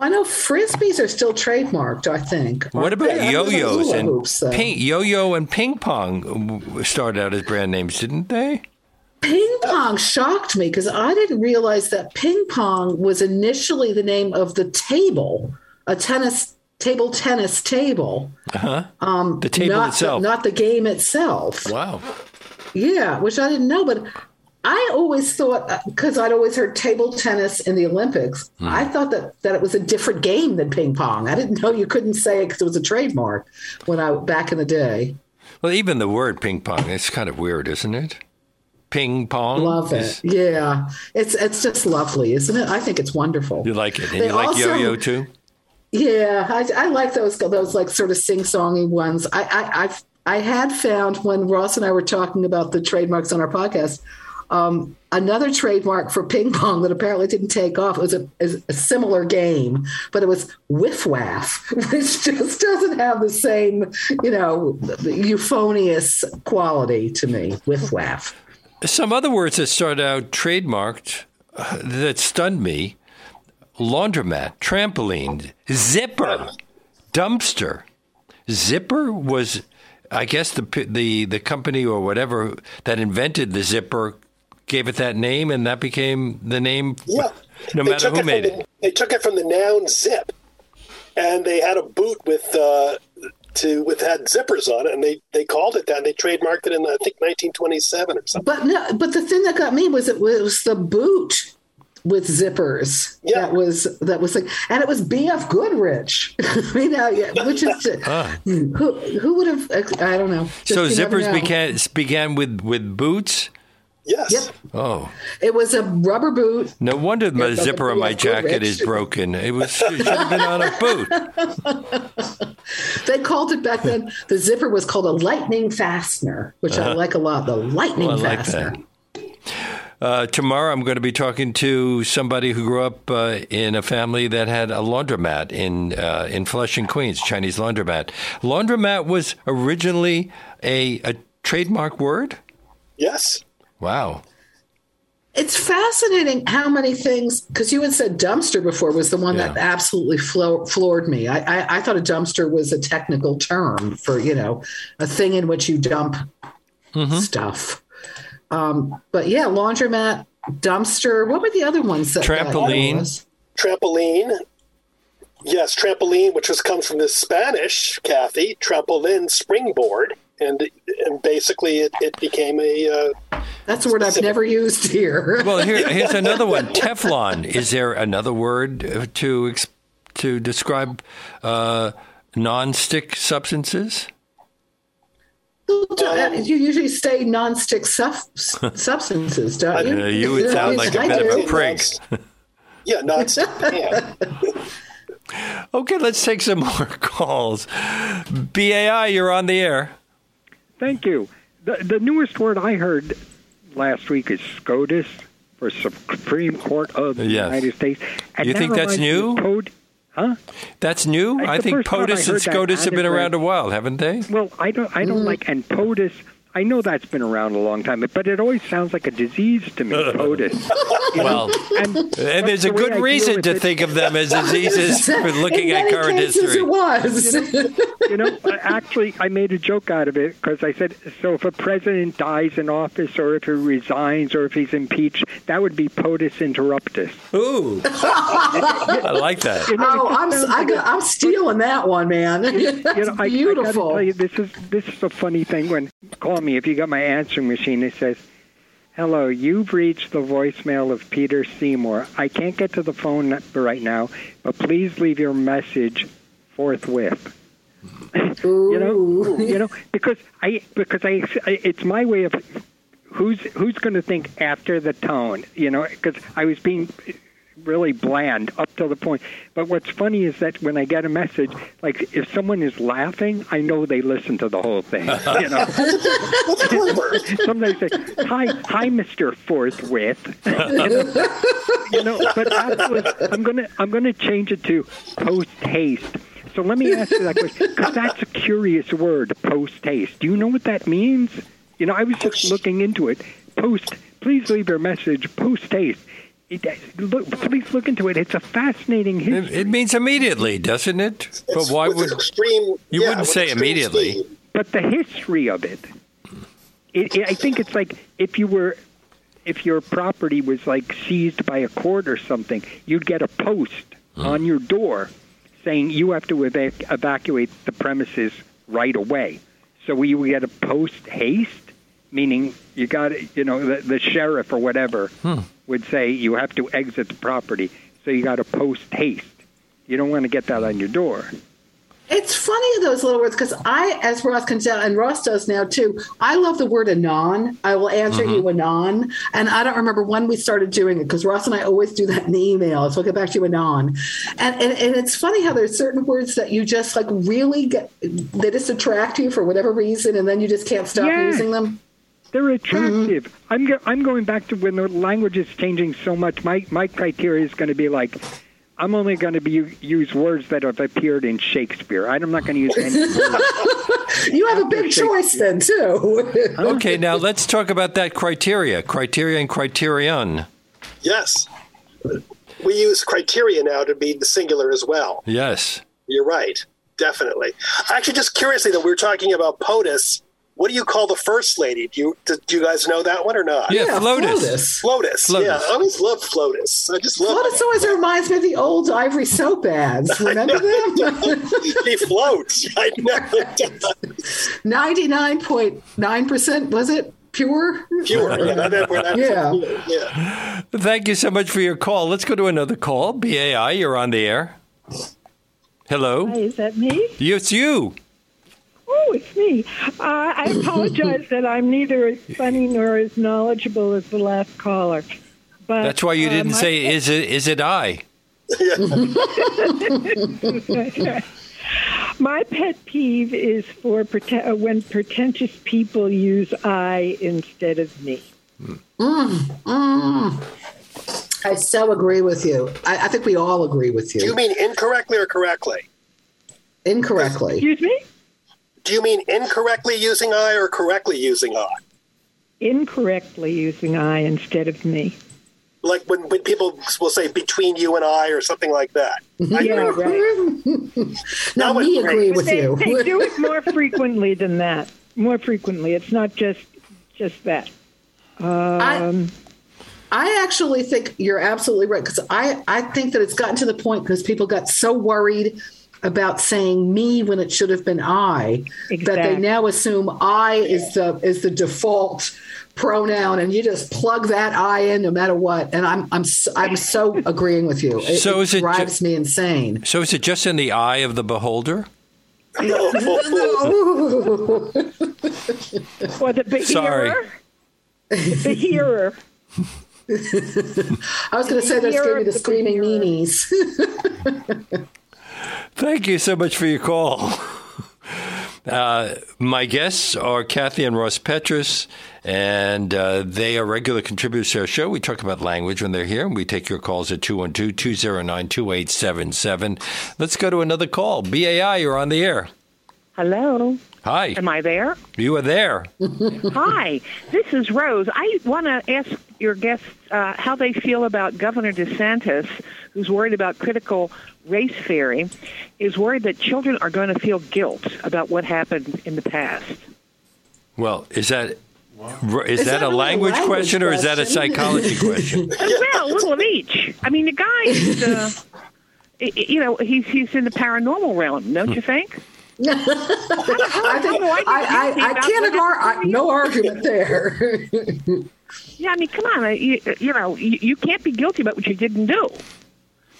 I know frisbees are still trademarked. I think. What about they? I know the yo-yos and hoops, ping, yo-yo and ping pong started out as brand names, didn't they? Ping pong shocked me because I didn't realize that ping pong was initially the name of the table, a tennis table tennis table. Um, The table not itself. The, not the game itself. Wow. Yeah, which I didn't know, but I always thought because I'd always heard table tennis in the Olympics. Hmm. I thought that that it was a different game than ping pong. I didn't know you couldn't say it because it was a trademark when I back in the day. Well, even the word ping pong, it's kind of weird, isn't it? Ping pong. Love it. Yeah, it's it's just lovely, isn't it? I think it's wonderful. You like it, and They you like also- yo-yo too. Yeah, I, I like those those like sort of sing songy ones. I, I I've I had found when Ross and I were talking about the trademarks on our podcast, um, another trademark for ping pong that apparently didn't take off. It was a, a similar game, but it was whiff waff, <laughs> which just doesn't have the same, you know, euphonious quality to me. Whiff waff. Some other words that start out trademarked uh, that stunned me: laundromat, trampoline, zipper, dumpster. Zipper was I guess the the the company or whatever that invented the zipper gave it that name, and that became the name. Yeah. No They matter who it made from it. they took it from the noun zip, and they had a boot with uh, to with had zippers on it, and they they called it that. And they trademarked it in I think 1927 or something. But no, but the thing that got me was it was the boot with zippers. Yeah. That was that was like, and it was B.F. Goodrich. <laughs> I mean, uh, yeah, which is <laughs> who who would have? I don't know. Just So zippers know. began began with with boots. Yes. Yep. Oh, It was a rubber boot. no wonder the Yeah, zipper on my jacket Goodrich. is broken. It was it should have been on a boot. <laughs> They called it back then. The zipper was called a lightning fastener, which I like a lot. The lightning Uh-huh. Well, I like fastener. that. Uh, tomorrow, I'm going to be talking to somebody who grew up uh, in a family that had a laundromat in uh, in Flushing, Queens, Chinese laundromat. Laundromat was originally a, a trademark word. Yes. Wow. It's fascinating how many things, because you had said dumpster before was the one that absolutely flo- floored me. I, I, I thought a dumpster was a technical term for, you know, a thing in which you dump Mm-hmm. stuff. Um, but yeah, laundromat, dumpster. What were the other ones? That that Trampoline. was? Trampoline. Yes, trampoline, which was comes from the Spanish, Kathy, trampoline, springboard, and and basically it, it became a uh, That's a word I've never used here. Well, here, <laughs> here's another one. Teflon. Is there another word uh, to to describe uh, non-stick substances? you usually say non-stick suf- substances, don't you? Uh, you would sound like a I bit of a do. prig. yeah, not pan. <laughs> Okay, let's take some more <laughs> calls. BAI, you're on the air. Thank you. The, the newest word I heard last week is SCOTUS for Supreme Court of the Yes. United States. And You think that's new? of Pod- huh? That's new. That's I think first POTUS and heard that SCOTUS have been around a while, haven't they? Well, I don't. I don't mm. like and POTUS. I know that's been around a long time, but it always sounds like a disease to me. <laughs> POTUS. Well, and, and there's a the way good reason to it- think of them as diseases <laughs> for looking In at many current history. It was. <laughs> you know, I- actually, I made a joke out of it because I said, so if a president dies in office, or if he resigns, or if he's impeached, that would be POTUS interruptus. Ooh, I like that. You know, oh, I'm I like got, I'm stealing that one, man. That's you know, I, I beautiful. tell you, this is this is a funny thing. When call me if you got my answering machine, it says, "Hello, you've reached the voicemail of Peter Seymour. I can't get to the phone right now, but please leave your message forthwith." <laughs> you know, you know, because I because I, I it's my way of who's who's going to think after the tone, you know, because I was being really bland up to the point. But what's funny is that when I get a message, like if someone is laughing, I know they listen to the whole thing. <laughs> You know, sometimes they say, "Hi, hi, Mister Forthwith," <laughs> you, know, you know. But afterwards, I'm gonna I'm gonna change it to post haste. So let me ask you that question because that's a curious word, post haste. Do you know what that means? You know, I was just looking into it. Post, please leave your message. Post haste. It, uh, look, please look into it. It's a fascinating It, history. it means immediately, doesn't it? But why would extreme? you yeah, wouldn't say immediately? speed. but the history of it, it, it I think it's like if you were if your property was like seized by a court or something, you'd get a post hmm. on your door saying you have to evac- evacuate the premises right away. So we would get a post haste, meaning you got to, you know, the, the sheriff or whatever hmm. would say you have to exit the property. So you got to post haste. You don't want to get that on your door. It's funny those little words because I, as Ross can tell, and Ross does now too. I love the word anon. I will answer you mm-hmm. anon, and I don't remember when we started doing it because Ross and I always do that in the email. So I'll get back to you anon, and, and and it's funny how there's certain words that you just like really get they just attract you for whatever reason, and then you just can't stop Yeah. using them. They're mm-hmm. attractive. I'm go- I'm going back to when the language is changing so much. My my criteria is going to be like, I'm only going to be use words that have appeared in Shakespeare. I'm not going to use any. <laughs> words. You have a big choice then too. Okay, now let's talk about that criteria, criteria and criterion. Yes, we use criteria now to be the singular as well. Yes. You're right. definitely. Actually, just curiously, though, we were talking about POTUS. What do you call the first lady? Do you do, do you guys know that one or not? Yeah, Yeah, Flotus. Flotus. Flotus. Yeah, I always loved Flotus. I just love. Flotus always reminds me of the old ivory soap ads. <laughs> Remember them? <laughs> he floats. I know. Ninety nine point nine percent was it pure? Pure. <laughs> Yeah, that- that- Yeah. yeah. Thank you so much for your call. Let's go to another call. BAI, you're on the air. Hello. Hi, is that me? It's you. Oh, it's me. Uh, I apologize that I'm neither as funny nor as knowledgeable as the last caller. But That's why you didn't my say, pet- is it, is it I? <laughs> my pet peeve is for prete- uh, when pretentious people use I instead of me. Mm, mm. I so agree with you. I, I think we all agree with you. Do you mean incorrectly or correctly? Incorrectly. Excuse me? Do you mean incorrectly using I or correctly using I? Incorrectly using I instead of me. Like when, when people will say between you and I or something like that. I Yeah, <laughs> agree. right. Now, we agree great. with they, you. they do it more frequently than that. More frequently. It's not just just that. Um, I actually think you're absolutely right because I, I think that it's gotten to the point because people got so worried about saying me when it should have been I that they now assume I is the is the default pronoun and you just plug that I in no matter what and I'm I'm so, I'm so <laughs> agreeing with you. It, So it is it ju- drives me insane. So is it just in the eye of the beholder? or the <laughs> behearer. Sorry. The hearer. <laughs> I was going to say there's Hear going to be the the screaming meanies. Thank you so much for your call. Uh, my guests are Kathy and Ross Petras, and uh, they are regular contributors to our show. We talk about language when they're here, and we take your calls at 212 209 2877. Let's go to another call. BAI, you're on the air. Hello. Hi. Am I there? You are there. Hi. This is Rose. I want to ask your guests uh, how they feel about Governor DeSantis, who's worried about critical race theory, is worried that children are going to feel guilt about what happened in the past. Well, is that is, Is that, that a really a language, language question or is that a psychology question? <laughs> well, a little of each. I mean, the guy is, uh, y- y- you know, he's he's in the paranormal realm, don't you think? I think I, I, I can't ar- I, no argument there. Yeah, I mean, come on, uh, you, you know, you, you can't be guilty about what you didn't do.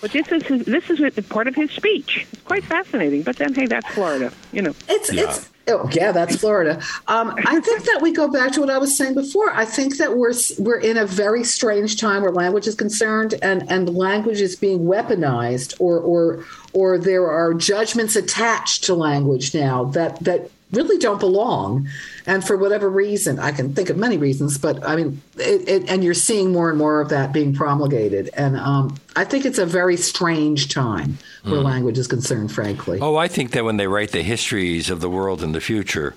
But this is his, this is a- part of his speech. It's quite fascinating. But then, hey, that's Florida, you know. It's it's oh yeah, that's Florida. Um, I think that we go back to what I was saying before. I think that we're we're in a very strange time where language is concerned, and and language is being weaponized, or or or there are judgments attached to language now that that really don't belong. And for whatever reason, I can think of many reasons, but I mean, it, it, and you're seeing more and more of that being promulgated. And um, I think it's a very strange time where Mm. language is concerned, frankly. Oh, I think that when they write the histories of the world in the future,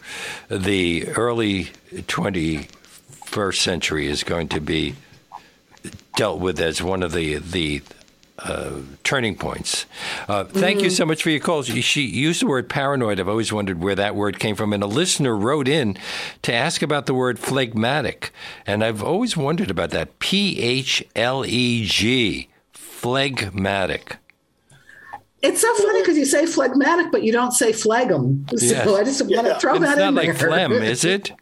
the early 21st century is going to be dealt with as one of the the uh, turning points. Uh, thank you Mhm. so much for your calls. She she used the word paranoid. I've always wondered where that word came from. And a listener wrote in to ask about the word phlegmatic. And I've always wondered about that. P H L E G, phlegmatic. It's so funny because you say phlegmatic, but you don't say phlegm. So Yes. I just want to throw it's that not like phlegm, is it? <laughs>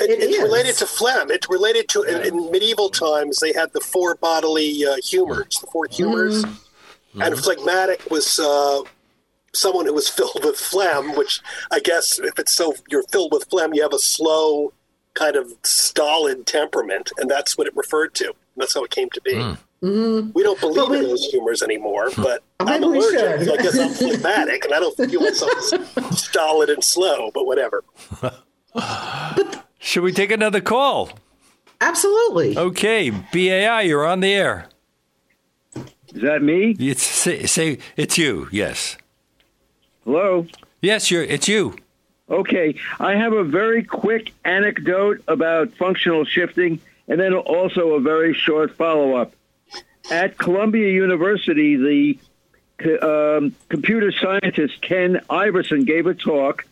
It, it's is. related to phlegm. It's related to in, in medieval times they had the four bodily uh, humors, the four humors, and phlegmatic was uh, someone who was <laughs> filled with phlegm. Which I guess if it's so you're filled with phlegm, you have a slow, kind of stolid temperament, and that's what it referred to. And that's how it came to be. Mhm. We don't believe we- in those humors anymore, but Oh, I'm allergic. should. so I guess I'm <laughs> phlegmatic, and I don't feel myself as <laughs> stolid and slow. But whatever. Should we take another call? Absolutely. Okay, BAI, you're on the air. Is that me? It's say, say it's you. Yes. Hello. Yes, you're. It's you. Okay, I have a very quick anecdote about functional shifting, and then also a very short follow-up. At Columbia University, the um, computer scientist Ken Iverson gave a talk,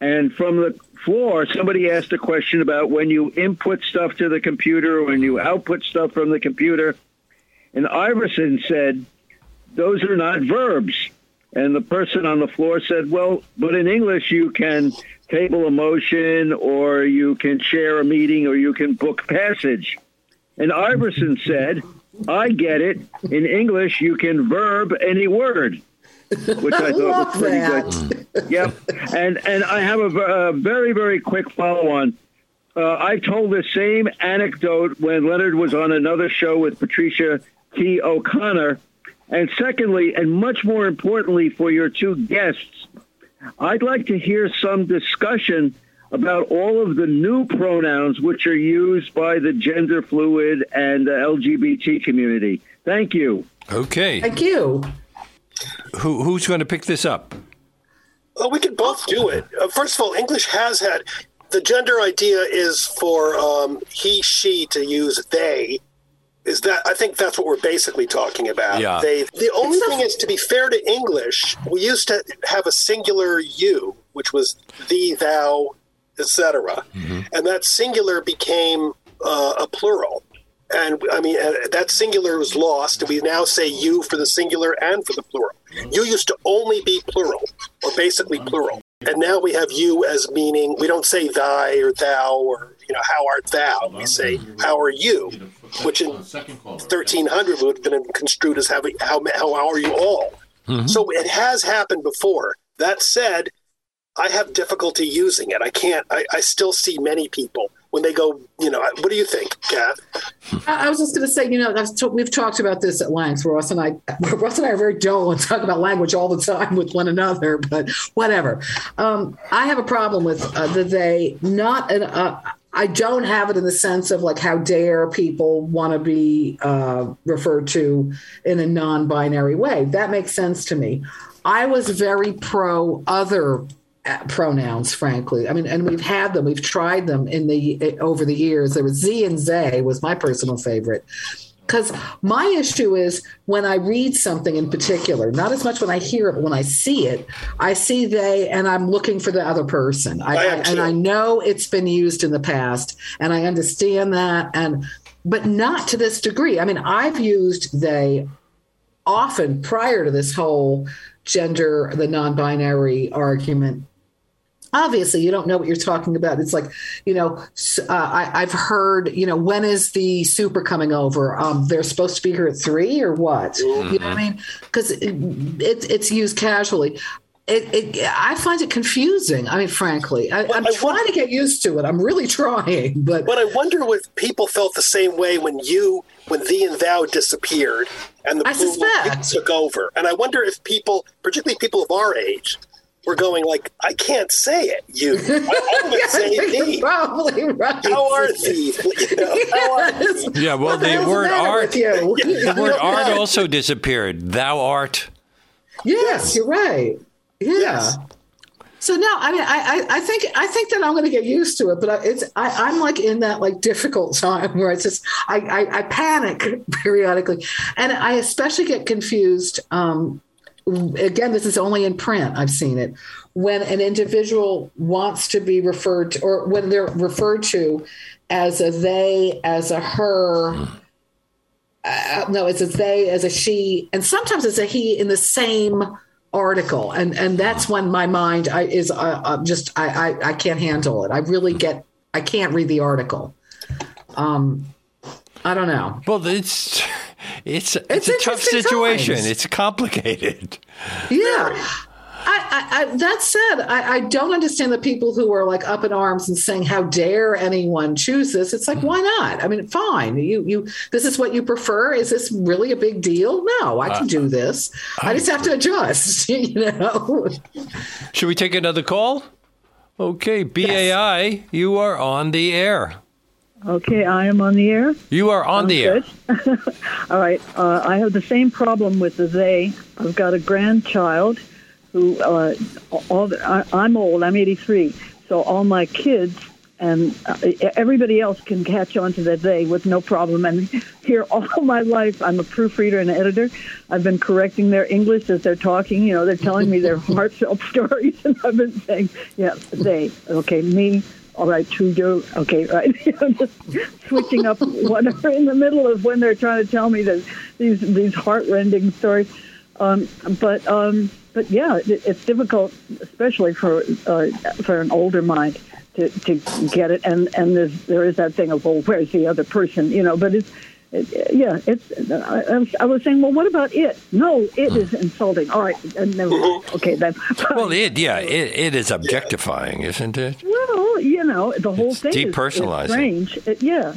and from the floor, somebody asked a question about when you input stuff to the computer, when you output stuff from the computer, and Iverson said, "Those are not verbs." And the person on the floor said, "Well, but in English you can table a motion, or you can chair a meeting, or you can book passage." And Iverson said, I get it. In English, you can verb any word, which I, I thought was pretty that. good. <laughs> Yep. And and I have a very very quick follow on. Uh, I told the same anecdote when Leonard was on another show with Patricia T. O'Connor. And secondly, and much more importantly for your two guests, I'd like to hear some discussion about all of the new pronouns which are used by the gender fluid and the LGBT community. Thank you. Okay. Thank you. Who, who's going to pick this up? Well, we can both do it. Uh, first of all, English has had the gender idea is for um, he, she to use they. Is that I think that's what we're basically talking about. Yeah. They. The only thing is, to be fair to English, we used to have a singular you, which was thee, thou, etc., and that singular became uh, a plural. And I mean, uh, that singular was lost. We now say you for the singular and for the plural. You used to only be plural, or basically plural. And now we have you as meaning, we don't say thy or thou or, you know, how art thou? We say, how are you? Which in 1300 would have been construed as having, how, how are you all? So it has happened before. That said, I have difficulty using it. I can't, I, I still see many people when they go, you know, what do you think, Kath? I was just going to say, you know, t- we've talked about this at length. Ross and I, <laughs> Ross and I are very dull and talk about language all the time with one another. But whatever. Um, I have a problem with uh, the they. Not an. Uh, I don't have it in the sense of like how dare people want to be uh, referred to in a non-binary way. That makes sense to me. I was very pro other Uh, pronouns frankly. I mean and we've had them we've tried them in the over the years. There was z and zay was my personal favorite. Because my issue is when i read something in particular not as much when i hear it but when i see it i see they and i'm looking for the other person. I, I I- and i know it's been used in the past and i understand that and but not to this degree. I mean i've used they often prior to this whole gender the non-binary argument obviously you don't know what you're talking about. It's like you know uh, I, i've heard you know when is the super coming over? Um, they're supposed to be here at three or what? You know what i mean? Because it, it, it's used casually. It, it, I find it confusing. I mean, frankly, I, I'm trying to get used to it. I'm really trying, but But I wonder if people felt the same way when you, when thee and thou disappeared and the I took over. And I wonder if people, particularly people of our age, were going like, I can't say it. You, I, I'm <laughs> say You're thee. probably right. How are thee? <laughs> You know, how are thee? Yeah, well, the the word art, you? the word <laughs> Yeah. art also disappeared. Thou art. Yes, you're right. Yeah. So no, I mean, I, I, I think I think that I'm going to get used to it, but it's I, I'm like in that like difficult time where it's just I, I, I panic periodically, and I especially get confused. Um, again, this is only in print. I've seen it when an individual wants to be referred to, or when they're referred to as a they, as a her. Uh, no, it's a they, as a she, and sometimes it's a he in the same article, and and that's when my mind I, is uh, uh, just I, I I can't handle it. I really get I can't read the article. Um, I don't know. Well, it's it's it's, It's a tough situation. times. It's complicated. Yeah. I, I, I, that said, I, I don't understand the people who are like up in arms and saying, "How dare anyone choose this?" It's like, why not? I mean, fine. You, you. This is what you prefer. Is this really a big deal? No, I can Uh, do this. I just have to adjust. <laughs> You know. Should we take another call? Okay, BAI, you are on the air. Okay, I am on the air. You are on the air. Good. <laughs> All right. Uh, I have the same problem with the they. I've got a grandchild who, uh, all the, I, I'm old. I'm 83. So all my kids and uh, everybody else can catch on to that they with no problem. And here <laughs> all my life, I'm a proofreader and editor. I've been correcting their English as they're talking. You know, they're telling me their <laughs> heartfelt stories, and I've been saying, "Yeah, they, okay, me." All right, to you. Okay, <laughs> right. I'm just switching up whatever in the middle of when they're trying to tell me that these these heartrending stories. Um, but um, but yeah, it, it's difficult, especially for uh, for an older mind to, to get it. And and there's, there is that thing of well, where's the other person? You know, but it's it, yeah, it's. I, I, was, saying, well, what about it? No, it is insulting. All right, and never, <laughs> okay then. well, it yeah, it, it is objectifying, isn't it? Well, you know, the whole It's thing is- depersonalizing. is strange. It, yeah,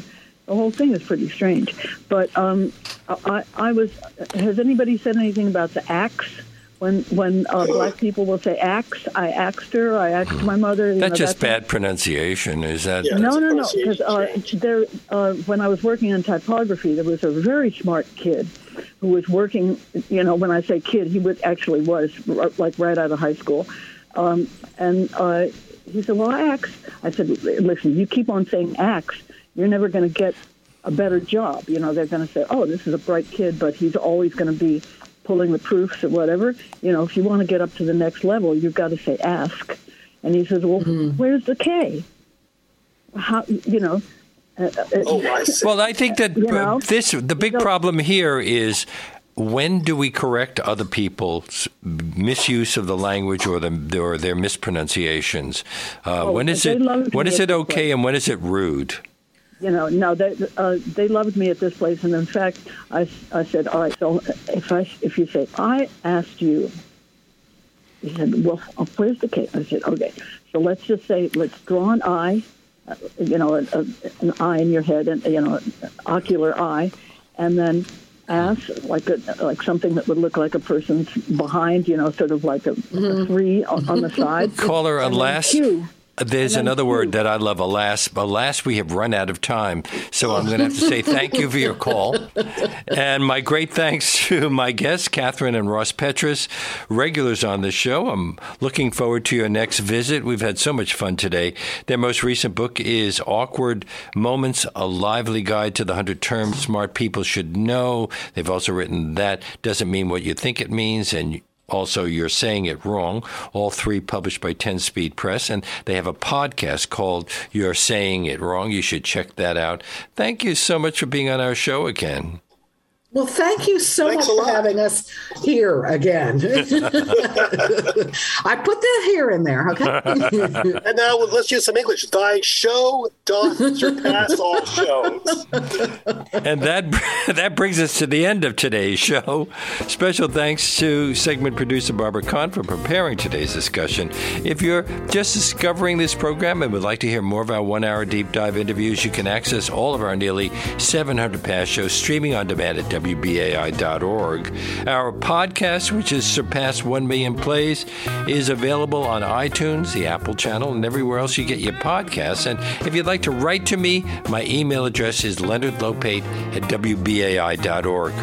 the whole thing is pretty strange. But um, I, I was. Has anybody said anything about the axe? When when uh, black people will say axe, I axed her. I axed my mother. you That's know, just that bad pronunciation. Is that? no, no, no. Because uh, there, uh, when I was working on typography, there was a very smart kid who was working. You know, when I say kid, he would actually was r- like right out of high school, um, and uh, he said, "Well, axe." I said, "Listen, you keep on saying axe, you're never going to get a better job. You know, they're going to say, "Oh, this is a bright kid, but he's always going to be." Pulling the proofs or whatever, you know, if you want to get up to the next level, you've got to say ask. And he says, "Well, where's the K? How you know?" Uh, uh, Well, I think that You know? uh, this the big problem here is when do we correct other people's misuse of the language or the or their mispronunciations? Uh, Oh, when is it loved when me is at it okay place. and when is it rude? You know, no, they uh, they loved me at this place, and in fact, I, I said, all right, so if I if you say I asked you, he said, well, uh, where's the case? I said, okay, so let's just say let's draw an eye, uh, you know, a, a, an eye in your head, and you know, an ocular eye, and then ask like a like something that would look like a person's behind, you know, sort of like a, a three on, on the side. Caller, And then alas, Q. there's another word that I love. Alas, alas, we have run out of time. So I'm going to have to say thank you for your call, and my great thanks to my guests, Kathryn and Ross Petras, regulars on the show. I'm looking forward to your next visit. We've had so much fun today. Their most recent book is Awkword Moments: A Lively Guide to the Hundred Terms Smart People Should Know. They've also written that doesn't mean what you think it means, and also, You're Saying It Wrong, all three published by 10 Speed Press. And they have a podcast called You're Saying It Wrong. You should check that out. Thank you so much for being on our show again. Well, thank you so Thanks much for lot. having us here again. <laughs> I put that here in there, okay? <laughs> and now let's use some English. Thy show doth surpass all shows. And that <laughs> that brings us to the end of today's show. Special thanks to segment producer Barbara Kahn for preparing today's discussion. If you're just discovering this program and would like to hear more of our one hour deep dive interviews, you can access all of our nearly 700 past shows streaming on demand at WBAI.org. Our podcast, which has surpassed 1 million plays, is available on iTunes, the Apple channel, and everywhere else you get your podcasts. And if you'd like to write to me, my email address is leonardlopate at WBAI.org.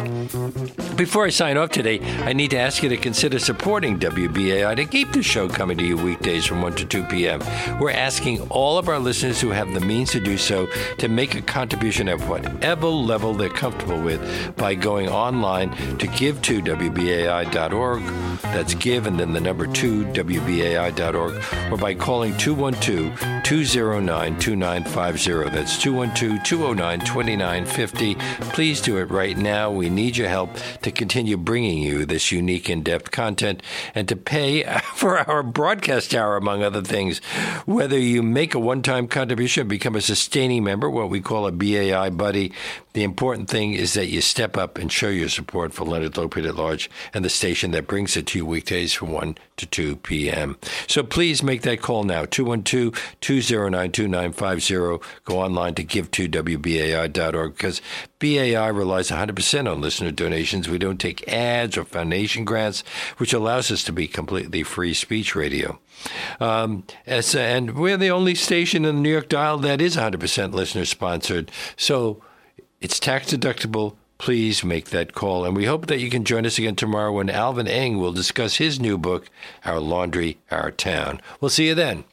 Before I sign off today, I need to ask you to consider supporting WBAI to keep the show coming to you weekdays from 1 to 2 p.m. We're asking all of our listeners who have the means to do so to make a contribution at whatever level they're comfortable with by going online to give to WBAI.org. That's give and then the number 2, WBAI.org, or by calling 212 209 2950. That's 212 209 2950. Please do it right now. We need your help to continue bringing you this unique, in depth content and to pay <laughs> for our broadcast hour, among other things. Whether you make a one time contribution, become a sustaining member, what we call a BAI buddy, the important thing is that you step up and show your support for Leonard Lopate at Large and the station that brings it to you weekdays from 1 to 2 p.m. So please make that call now 212 209 2950. Go online to give2wbai.org because BAI relies 100% on listener donations. We don't take ads or foundation grants, which allows us to be completely free speech radio. Um, and we're the only station in the New York Dial that is 100% listener sponsored. So it's tax deductible. Please make that call. And we hope that you can join us again tomorrow when Alvin Eng will discuss his new book, Our Laundry, Our Town. We'll see you then.